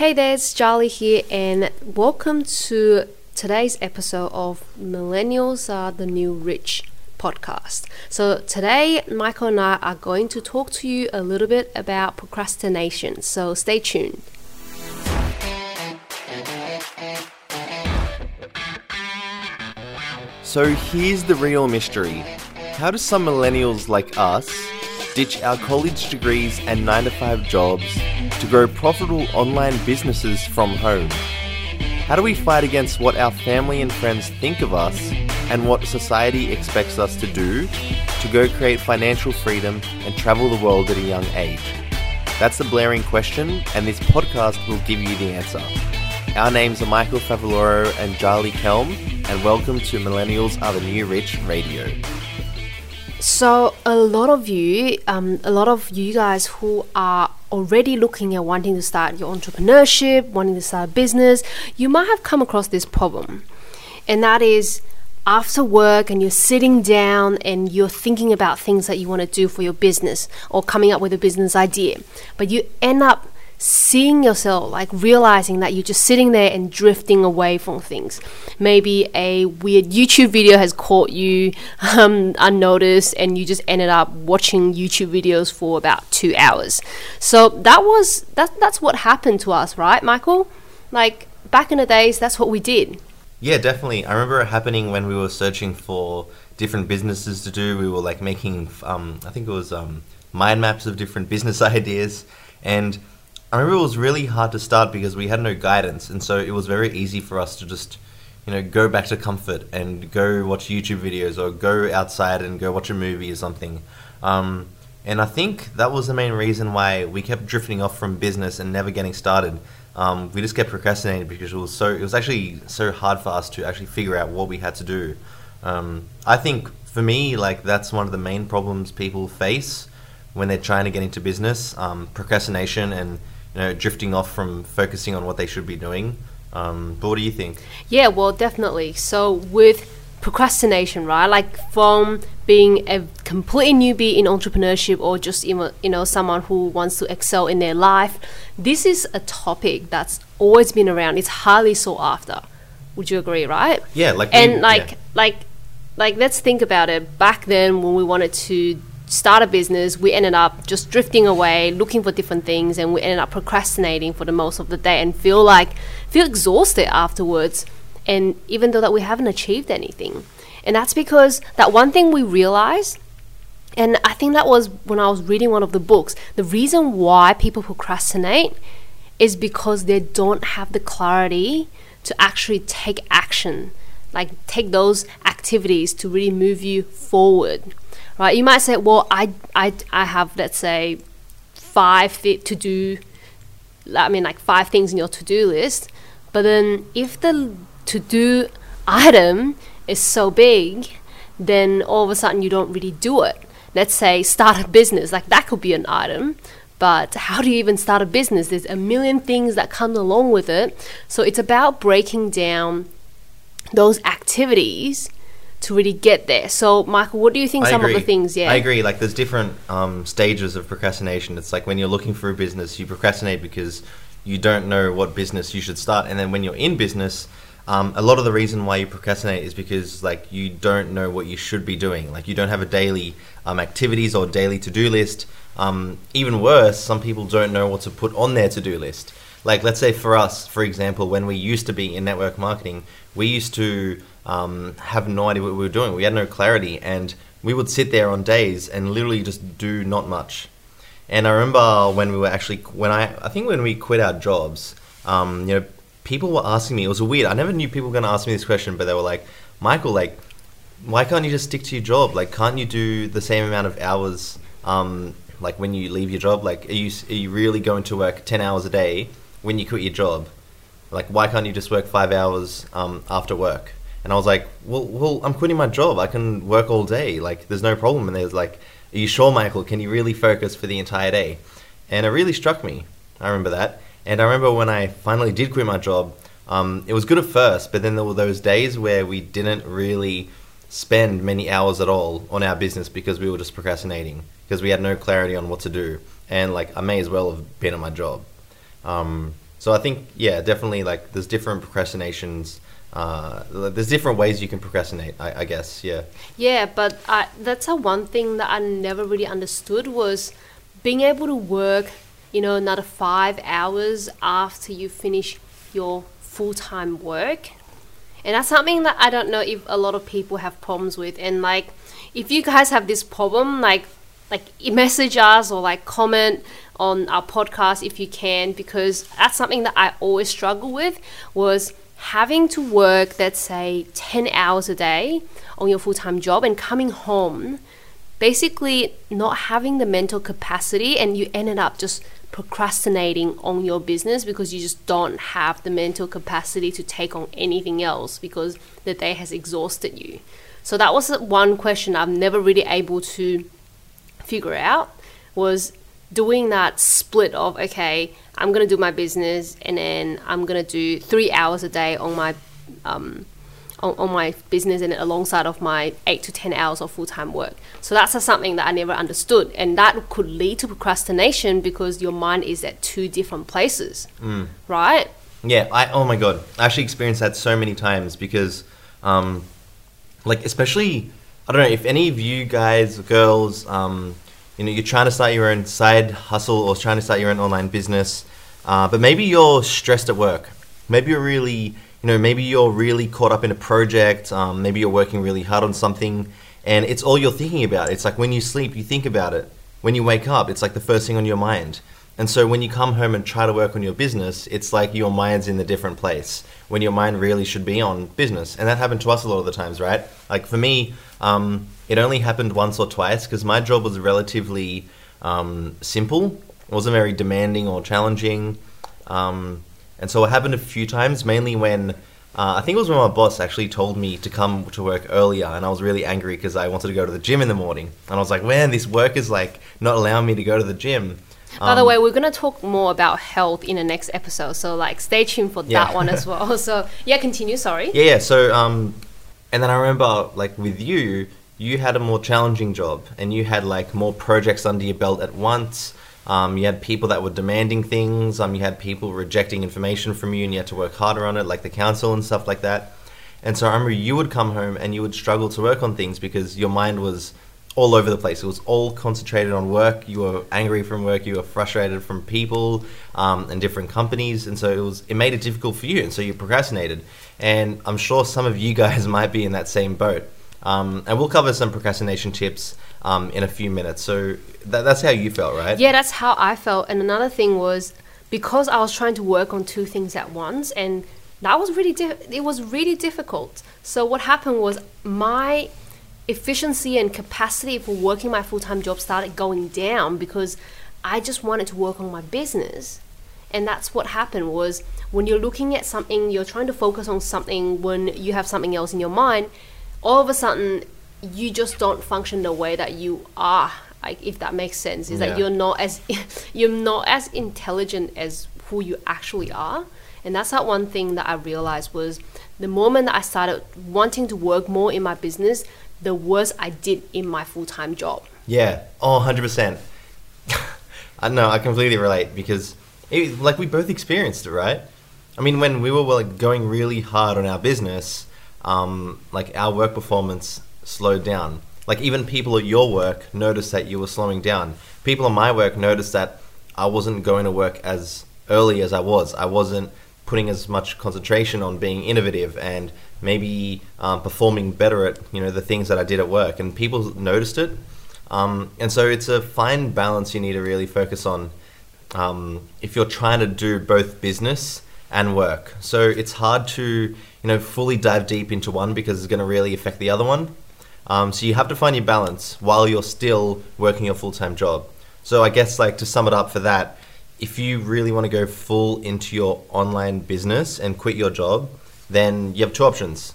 Hey there, it's Charlie here, and welcome to today's episode of Millennials Are the New Rich podcast. So, today, Michael and I are going to talk to you a little bit about procrastination. So, stay tuned. So, here's the real mystery How do some millennials like us ditch our college degrees and 9 to 5 jobs to grow profitable online businesses from home? How do we fight against what our family and friends think of us and what society expects us to do to go create financial freedom and travel the world at a young age? That's the blaring question, and this podcast will give you the answer. Our names are Michael Favaloro and Charlie Kelm, and welcome to Millennials Are the New Rich Radio. So, a lot of you, um, a lot of you guys who are already looking at wanting to start your entrepreneurship, wanting to start a business, you might have come across this problem. And that is after work and you're sitting down and you're thinking about things that you want to do for your business or coming up with a business idea, but you end up seeing yourself, like realizing that you're just sitting there and drifting away from things. Maybe a weird YouTube video has caught you um, unnoticed, and you just ended up watching YouTube videos for about two hours. So that was that. That's what happened to us, right, Michael? Like back in the days, that's what we did. Yeah, definitely. I remember it happening when we were searching for different businesses to do. We were like making, um, I think it was um, mind maps of different business ideas, and I remember it was really hard to start because we had no guidance, and so it was very easy for us to just, you know, go back to comfort and go watch YouTube videos or go outside and go watch a movie or something. Um, and I think that was the main reason why we kept drifting off from business and never getting started. Um, we just kept procrastinating because it was so it was actually so hard for us to actually figure out what we had to do. Um, I think for me, like that's one of the main problems people face when they're trying to get into business: um, procrastination and you know, drifting off from focusing on what they should be doing. Um, but what do you think? Yeah, well, definitely. So with procrastination, right? Like from being a complete newbie in entrepreneurship or just even you know someone who wants to excel in their life, this is a topic that's always been around. It's highly sought after. Would you agree, right? Yeah, like and we, like yeah. like like let's think about it. Back then, when we wanted to start a business, we ended up just drifting away, looking for different things, and we ended up procrastinating for the most of the day and feel like feel exhausted afterwards. And even though that we haven't achieved anything, and that's because that one thing we realized, and I think that was when I was reading one of the books. The reason why people procrastinate is because they don't have the clarity to actually take action, like take those activities to really move you forward right? You might say, well, I, I, I have, let's say, five to do, I mean, like five things in your to do list. But then if the to do item is so big, then all of a sudden you don't really do it. Let's say start a business, like that could be an item. But how do you even start a business? There's a million things that come along with it. So it's about breaking down those activities to really get there. So, Michael, what do you think I some agree. of the things? Yeah, I agree. Like, there's different um, stages of procrastination. It's like when you're looking for a business, you procrastinate because you don't know what business you should start, and then when you're in business, um, a lot of the reason why you procrastinate is because like you don't know what you should be doing. Like you don't have a daily um, activities or daily to-do list. Um, even worse, some people don't know what to put on their to-do list. Like let's say for us, for example, when we used to be in network marketing, we used to um, have no idea what we were doing. We had no clarity, and we would sit there on days and literally just do not much. And I remember when we were actually when I I think when we quit our jobs, um, you know, people were asking me. It was weird. I never knew people were going to ask me this question, but they were like, "Michael, like, why can't you just stick to your job? Like, can't you do the same amount of hours? Um, like when you leave your job, like, are you are you really going to work ten hours a day when you quit your job? Like, why can't you just work five hours um, after work?" And I was like, well, well, I'm quitting my job. I can work all day. Like, there's no problem. And they was like, are you sure, Michael? Can you really focus for the entire day? And it really struck me. I remember that. And I remember when I finally did quit my job, um, it was good at first, but then there were those days where we didn't really spend many hours at all on our business because we were just procrastinating because we had no clarity on what to do. And like, I may as well have been at my job. Um, So I think yeah, definitely like there's different procrastinations. Uh, there's different ways you can procrastinate. I, I guess yeah. Yeah, but I, that's a one thing that I never really understood was being able to work, you know, another five hours after you finish your full time work. And that's something that I don't know if a lot of people have problems with. And like, if you guys have this problem, like, like message us or like comment on our podcast if you can, because that's something that I always struggle with was having to work, let's say, 10 hours a day on your full time job and coming home, basically not having the mental capacity, and you ended up just procrastinating on your business because you just don't have the mental capacity to take on anything else because the day has exhausted you. So that was one question I've never really able to figure out was doing that split of okay, I'm gonna do my business and then I'm gonna do three hours a day on my um, on, on, my business and alongside of my eight to ten hours of full time work. So that's something that I never understood, and that could lead to procrastination because your mind is at two different places, mm. right? Yeah. I oh my god, I actually experienced that so many times because, um, like especially I don't know if any of you guys girls um you know you're trying to start your own side hustle or trying to start your own online business uh, but maybe you're stressed at work maybe you're really you know maybe you're really caught up in a project um, maybe you're working really hard on something and it's all you're thinking about it's like when you sleep you think about it when you wake up it's like the first thing on your mind and so when you come home and try to work on your business, it's like your mind's in a different place when your mind really should be on business. And that happened to us a lot of the times, right? Like for me, um, it only happened once or twice because my job was relatively um, simple. It wasn't very demanding or challenging. Um, and so it happened a few times, mainly when uh, I think it was when my boss actually told me to come to work earlier, and I was really angry because I wanted to go to the gym in the morning. And I was like, man, this work is like not allowing me to go to the gym. By the um, way, we're gonna talk more about health in the next episode, so like stay tuned for yeah. that one as well. So yeah, continue. Sorry. Yeah, yeah. So um, and then I remember like with you, you had a more challenging job, and you had like more projects under your belt at once. Um, you had people that were demanding things. Um, you had people rejecting information from you, and you had to work harder on it, like the council and stuff like that. And so I remember you would come home and you would struggle to work on things because your mind was all over the place. It was all concentrated on work. You were angry from work. You were frustrated from people um, and different companies, and so it was. It made it difficult for you, and so you procrastinated. And I'm sure some of you guys might be in that same boat. Um, and we'll cover some procrastination tips um, in a few minutes. So that, that's how you felt, right? Yeah, that's how I felt. And another thing was because I was trying to work on two things at once, and that was really it was really difficult. So what happened was my efficiency and capacity for working my full time job started going down because I just wanted to work on my business. And that's what happened was when you're looking at something, you're trying to focus on something when you have something else in your mind, all of a sudden you just don't function the way that you are. Like if that makes sense, is yeah. that you're not as you're not as intelligent as who you actually are. And that's that one thing that I realized was the moment that I started wanting to work more in my business, the worst I did in my full time job. Yeah. Oh, 100%. I know, I completely relate because, it, like, we both experienced it, right? I mean, when we were like going really hard on our business, um, like our work performance slowed down. Like even people at your work noticed that you were slowing down. People at my work noticed that I wasn't going to work as early as I was. I wasn't putting as much concentration on being innovative and maybe um, performing better at you know the things that I did at work, and people noticed it. Um, and so it's a fine balance you need to really focus on um, if you're trying to do both business and work. So it's hard to you know fully dive deep into one because it's going to really affect the other one. Um, so you have to find your balance while you're still working your full time job. So I guess like to sum it up for that, if you really want to go full into your online business and quit your job, then you have two options.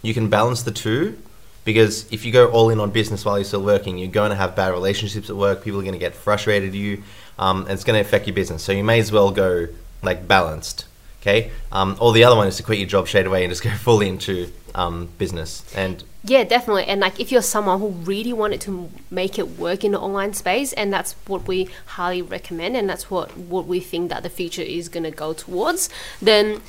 You can balance the two because if you go all in on business while you're still working, you're going to have bad relationships at work. People are going to get frustrated at you, um, and it's going to affect your business. So you may as well go like balanced. Okay. Um, or the other one is to quit your job straight away and just go fully into um, business. And Yeah, definitely. And like if you're someone who really wanted to make it work in the online space, and that's what we highly recommend, and that's what what we think that the future is going to go towards, then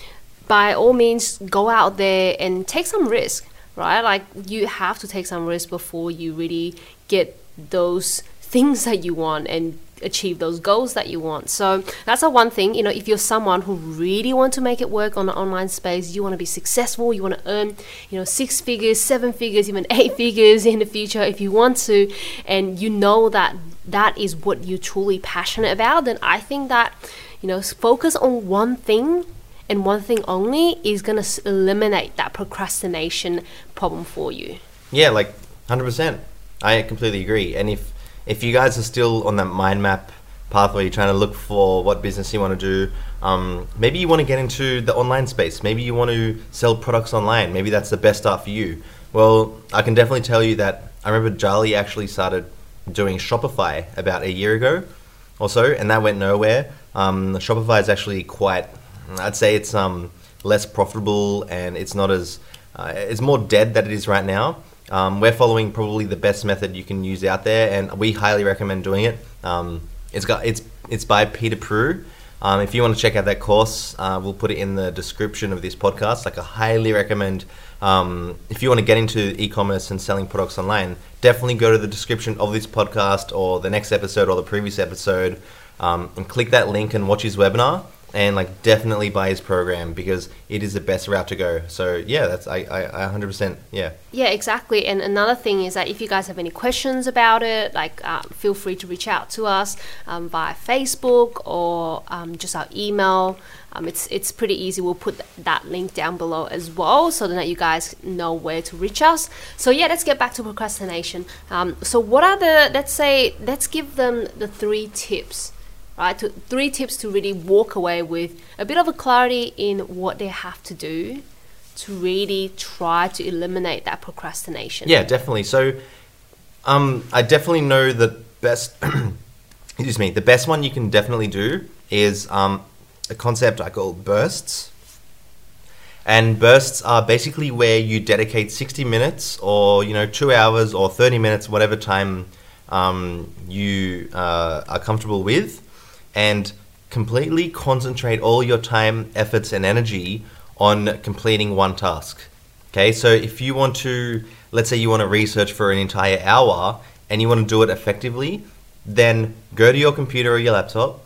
by all means go out there and take some risk, right? Like you have to take some risk before you really get those things that you want and achieve those goals that you want. So that's the one thing, you know, if you're someone who really want to make it work on the online space, you want to be successful, you want to earn, you know, six figures, seven figures, even eight figures in the future if you want to, and you know that that is what you're truly passionate about, then I think that, you know, focus on one thing and one thing only is going to eliminate that procrastination problem for you. Yeah, like hundred percent. I completely agree. And if if you guys are still on that mind map path where you're trying to look for what business you want to do, um, maybe you want to get into the online space. Maybe you want to sell products online. Maybe that's the best start for you. Well, I can definitely tell you that I remember Charlie actually started doing Shopify about a year ago or so, and that went nowhere. Um, Shopify is actually quite, I'd say it's um, less profitable and it's not as, uh, it's more dead than it is right now. Um, we're following probably the best method you can use out there, and we highly recommend doing it. Um, it's got it's it's by Peter Pru. Um, if you want to check out that course, uh, we'll put it in the description of this podcast. Like, I highly recommend um, if you want to get into e-commerce and selling products online, definitely go to the description of this podcast or the next episode or the previous episode, um, and click that link and watch his webinar and like definitely buy his program because it is the best route to go. So yeah, that's I, I, I 100% yeah. Yeah, exactly. And another thing is that if you guys have any questions about it, like um, feel free to reach out to us um, via Facebook or um, just our email. Um, it's it's pretty easy. We'll put that link down below as well, so that you guys know where to reach us. So yeah, let's get back to procrastination. Um, so what are the let's say let's give them the three tips right? To, three tips to really walk away with a bit of a clarity in what they have to do to really try to eliminate that procrastination. Yeah, definitely. So, um, I definitely know the best. excuse me. The best one you can definitely do is um, a concept I call bursts. And bursts are basically where you dedicate 60 minutes or, you know, two hours or 30 minutes, whatever time um, you uh, are comfortable with, and completely concentrate all your time, efforts, and energy on completing one task. Okay, so if you want to, let's say you want to research for an entire hour and you want to do it effectively, then go to your computer or your laptop,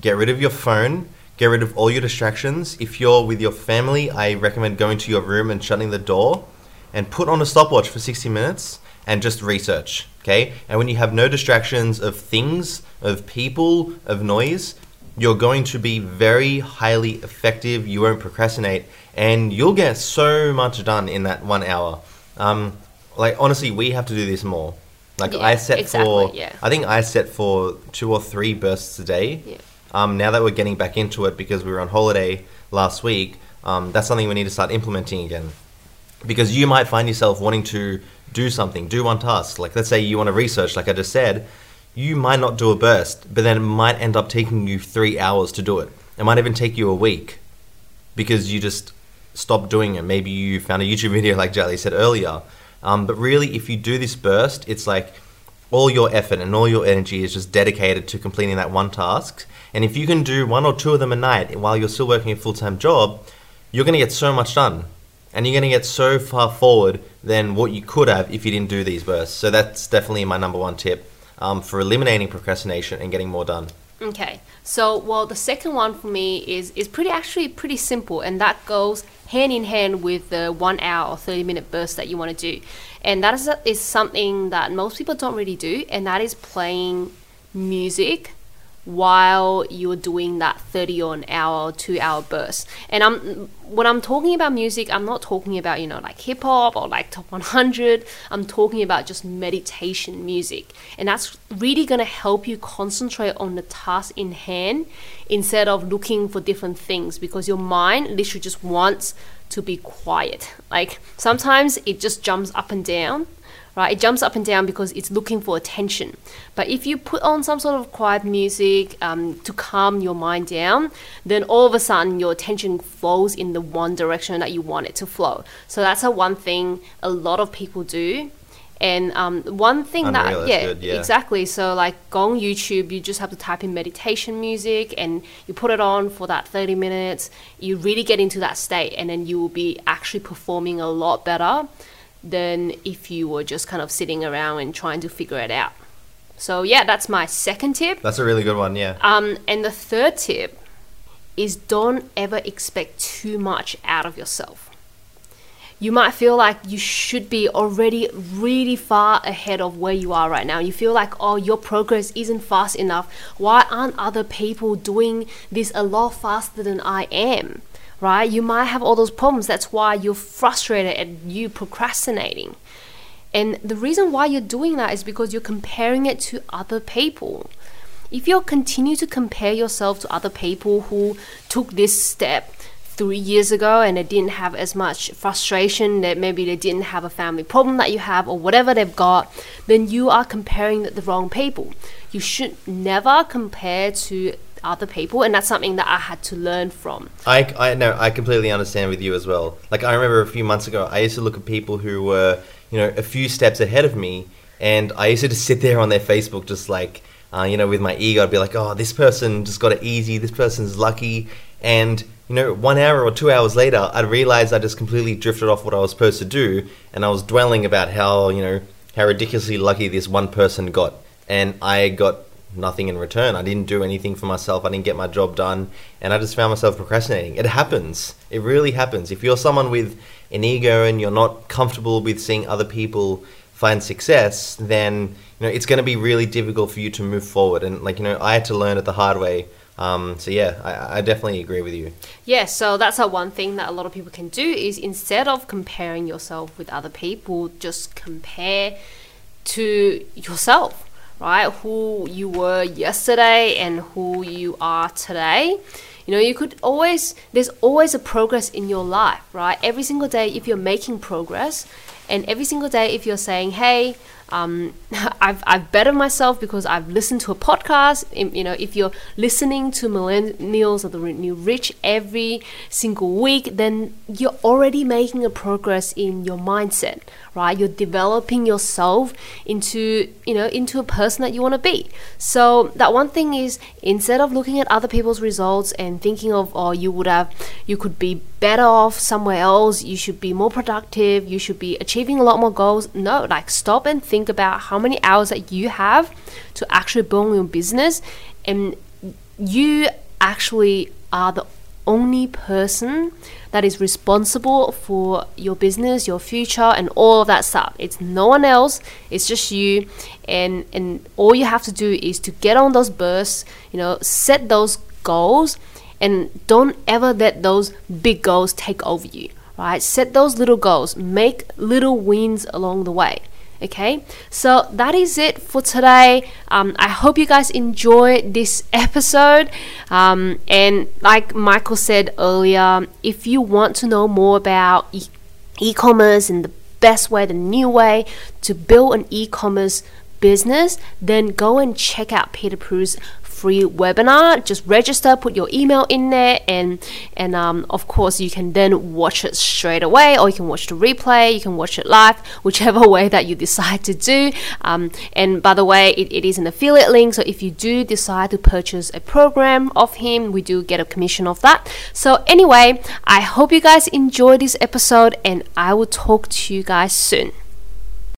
get rid of your phone, get rid of all your distractions. If you're with your family, I recommend going to your room and shutting the door and put on a stopwatch for 60 minutes and just research. Okay, and when you have no distractions of things, of people, of noise, you're going to be very highly effective. You won't procrastinate, and you'll get so much done in that one hour. Um, like honestly, we have to do this more. Like Yeah, I set exactly, for, yeah. I think I set for two or three bursts a day. Yeah. Um, now that we're getting back into it because we were on holiday last week, um, that's something we need to start implementing again. Because you might find yourself wanting to do something, do one task. Like let's say you want to research, like I just said, you might not do a burst, but then it might end up taking you three hours to do it. It might even take you a week because you just stopped doing it. Maybe you found a YouTube video like Charlie said earlier. Um, but really, if you do this burst, it's like all your effort and all your energy is just dedicated to completing that one task. And if you can do one or two of them a night while you're still working a full time job, you're going to get so much done. And you're going to get so far forward than what you could have if you didn't do these bursts. So that's definitely my number one tip um, for eliminating procrastination and getting more done. Okay. So, well, the second one for me is is pretty actually pretty simple, and that goes hand in hand with the one hour or thirty minute burst that you want to do, and that is is something that most people don't really do, and that is playing music while you're doing that 30 or an hour or two hour burst. And i'm when i'm talking about music i'm not talking about you know like hip hop or like top 100 i'm talking about just meditation music. And that's really going to help you concentrate on the task in hand instead of looking for different things because your mind literally just wants to be quiet. Like sometimes it just jumps up and down right? It jumps up and down because it's looking for attention. But if you put on some sort of quiet music um, to calm your mind down, then all of a sudden your attention flows in the one direction that you want it to flow. So that's a one thing a lot of people do. And um, one thing Unreal, that yeah, good, yeah. exactly. So like go on YouTube, you just have to type in meditation music and you put it on for that 30 minutes. You really get into that state and then you will be actually performing a lot better than if you were just kind of sitting around and trying to figure it out. So yeah, that's my second tip. That's a really good one. Yeah. Um, and the third tip is don't ever expect too much out of yourself. You might feel like you should be already really far ahead of where you are right now. You feel like, oh, your progress isn't fast enough. Why aren't other people doing this a lot faster than I am? Right? You might have all those problems. That's why you're frustrated and you procrastinating. And the reason why you're doing that is because you're comparing it to other people. If you continue to compare yourself to other people who took this step three years ago and they didn't have as much frustration, that maybe they didn't have a family problem that you have or whatever they've got, then you are comparing the wrong people. You should never compare to other people, and that's something that I had to learn from. I, I know I completely understand with you as well. Like I remember a few months ago, I used to look at people who were you know a few steps ahead of me, and I used to just sit there on their Facebook, just like uh, you know, with my ego, I'd be like, oh, this person just got it easy. This person's lucky, and you know, one hour or two hours later, I'd realized I just completely drifted off what I was supposed to do, and I was dwelling about how you know how ridiculously lucky this one person got, and I got nothing in return. I didn't do anything for myself. I didn't get my job done, and I just found myself procrastinating. It happens. It really happens. If you're someone with an ego and you're not comfortable with seeing other people find success, then you know it's going to be really difficult for you to move forward. And like you know, I had to learn it the hard way. Um, so yeah, I, I definitely agree with you. Yeah, so that's a one thing that a lot of people can do is instead of comparing yourself with other people, just compare to yourself right? Who you were yesterday and who you are today. You know, you could always, there's always a progress in your life, right? Every single day, if you're making progress, and every single day, if you're saying, hey, um, I've, I've bettered myself because I've listened to a podcast. You know, if you're listening to Millennials of the New Rich every single week, then you're already making a progress in your mindset, right? You're developing yourself into, you know, into a person that you want to be. So that one thing is instead of looking at other people's results and thinking of, oh, you would have, you could be better off somewhere else, you should be more productive, you should be achieving a lot more goals. No, like stop and think about how many hours that you have to actually build your business and you actually are the only person that is responsible for your business, your future, and all of that stuff. It's no one else. It's just you, and and all you have to do is to get on those bursts. You know, set those goals, and don't ever let those big goals take over you. Right? Set those little goals. Make little wins along the way. Okay, so that is it for today. Um, I hope you guys enjoyed this episode. Um, and like Michael said earlier, if you want to know more about e commerce and the best way, the new way to build an e commerce business, then go and check out Peter Pru's free webinar. Just register, put your email in there, and and um, of course you can then watch it straight away, or you can watch the replay. You can watch it live, whichever way that you decide to do. Um, and by the way, it, it is an affiliate link, so if you do decide to purchase a program of him, we do get a commission of that. So anyway, I hope you guys enjoy this episode, and I will talk to you guys soon.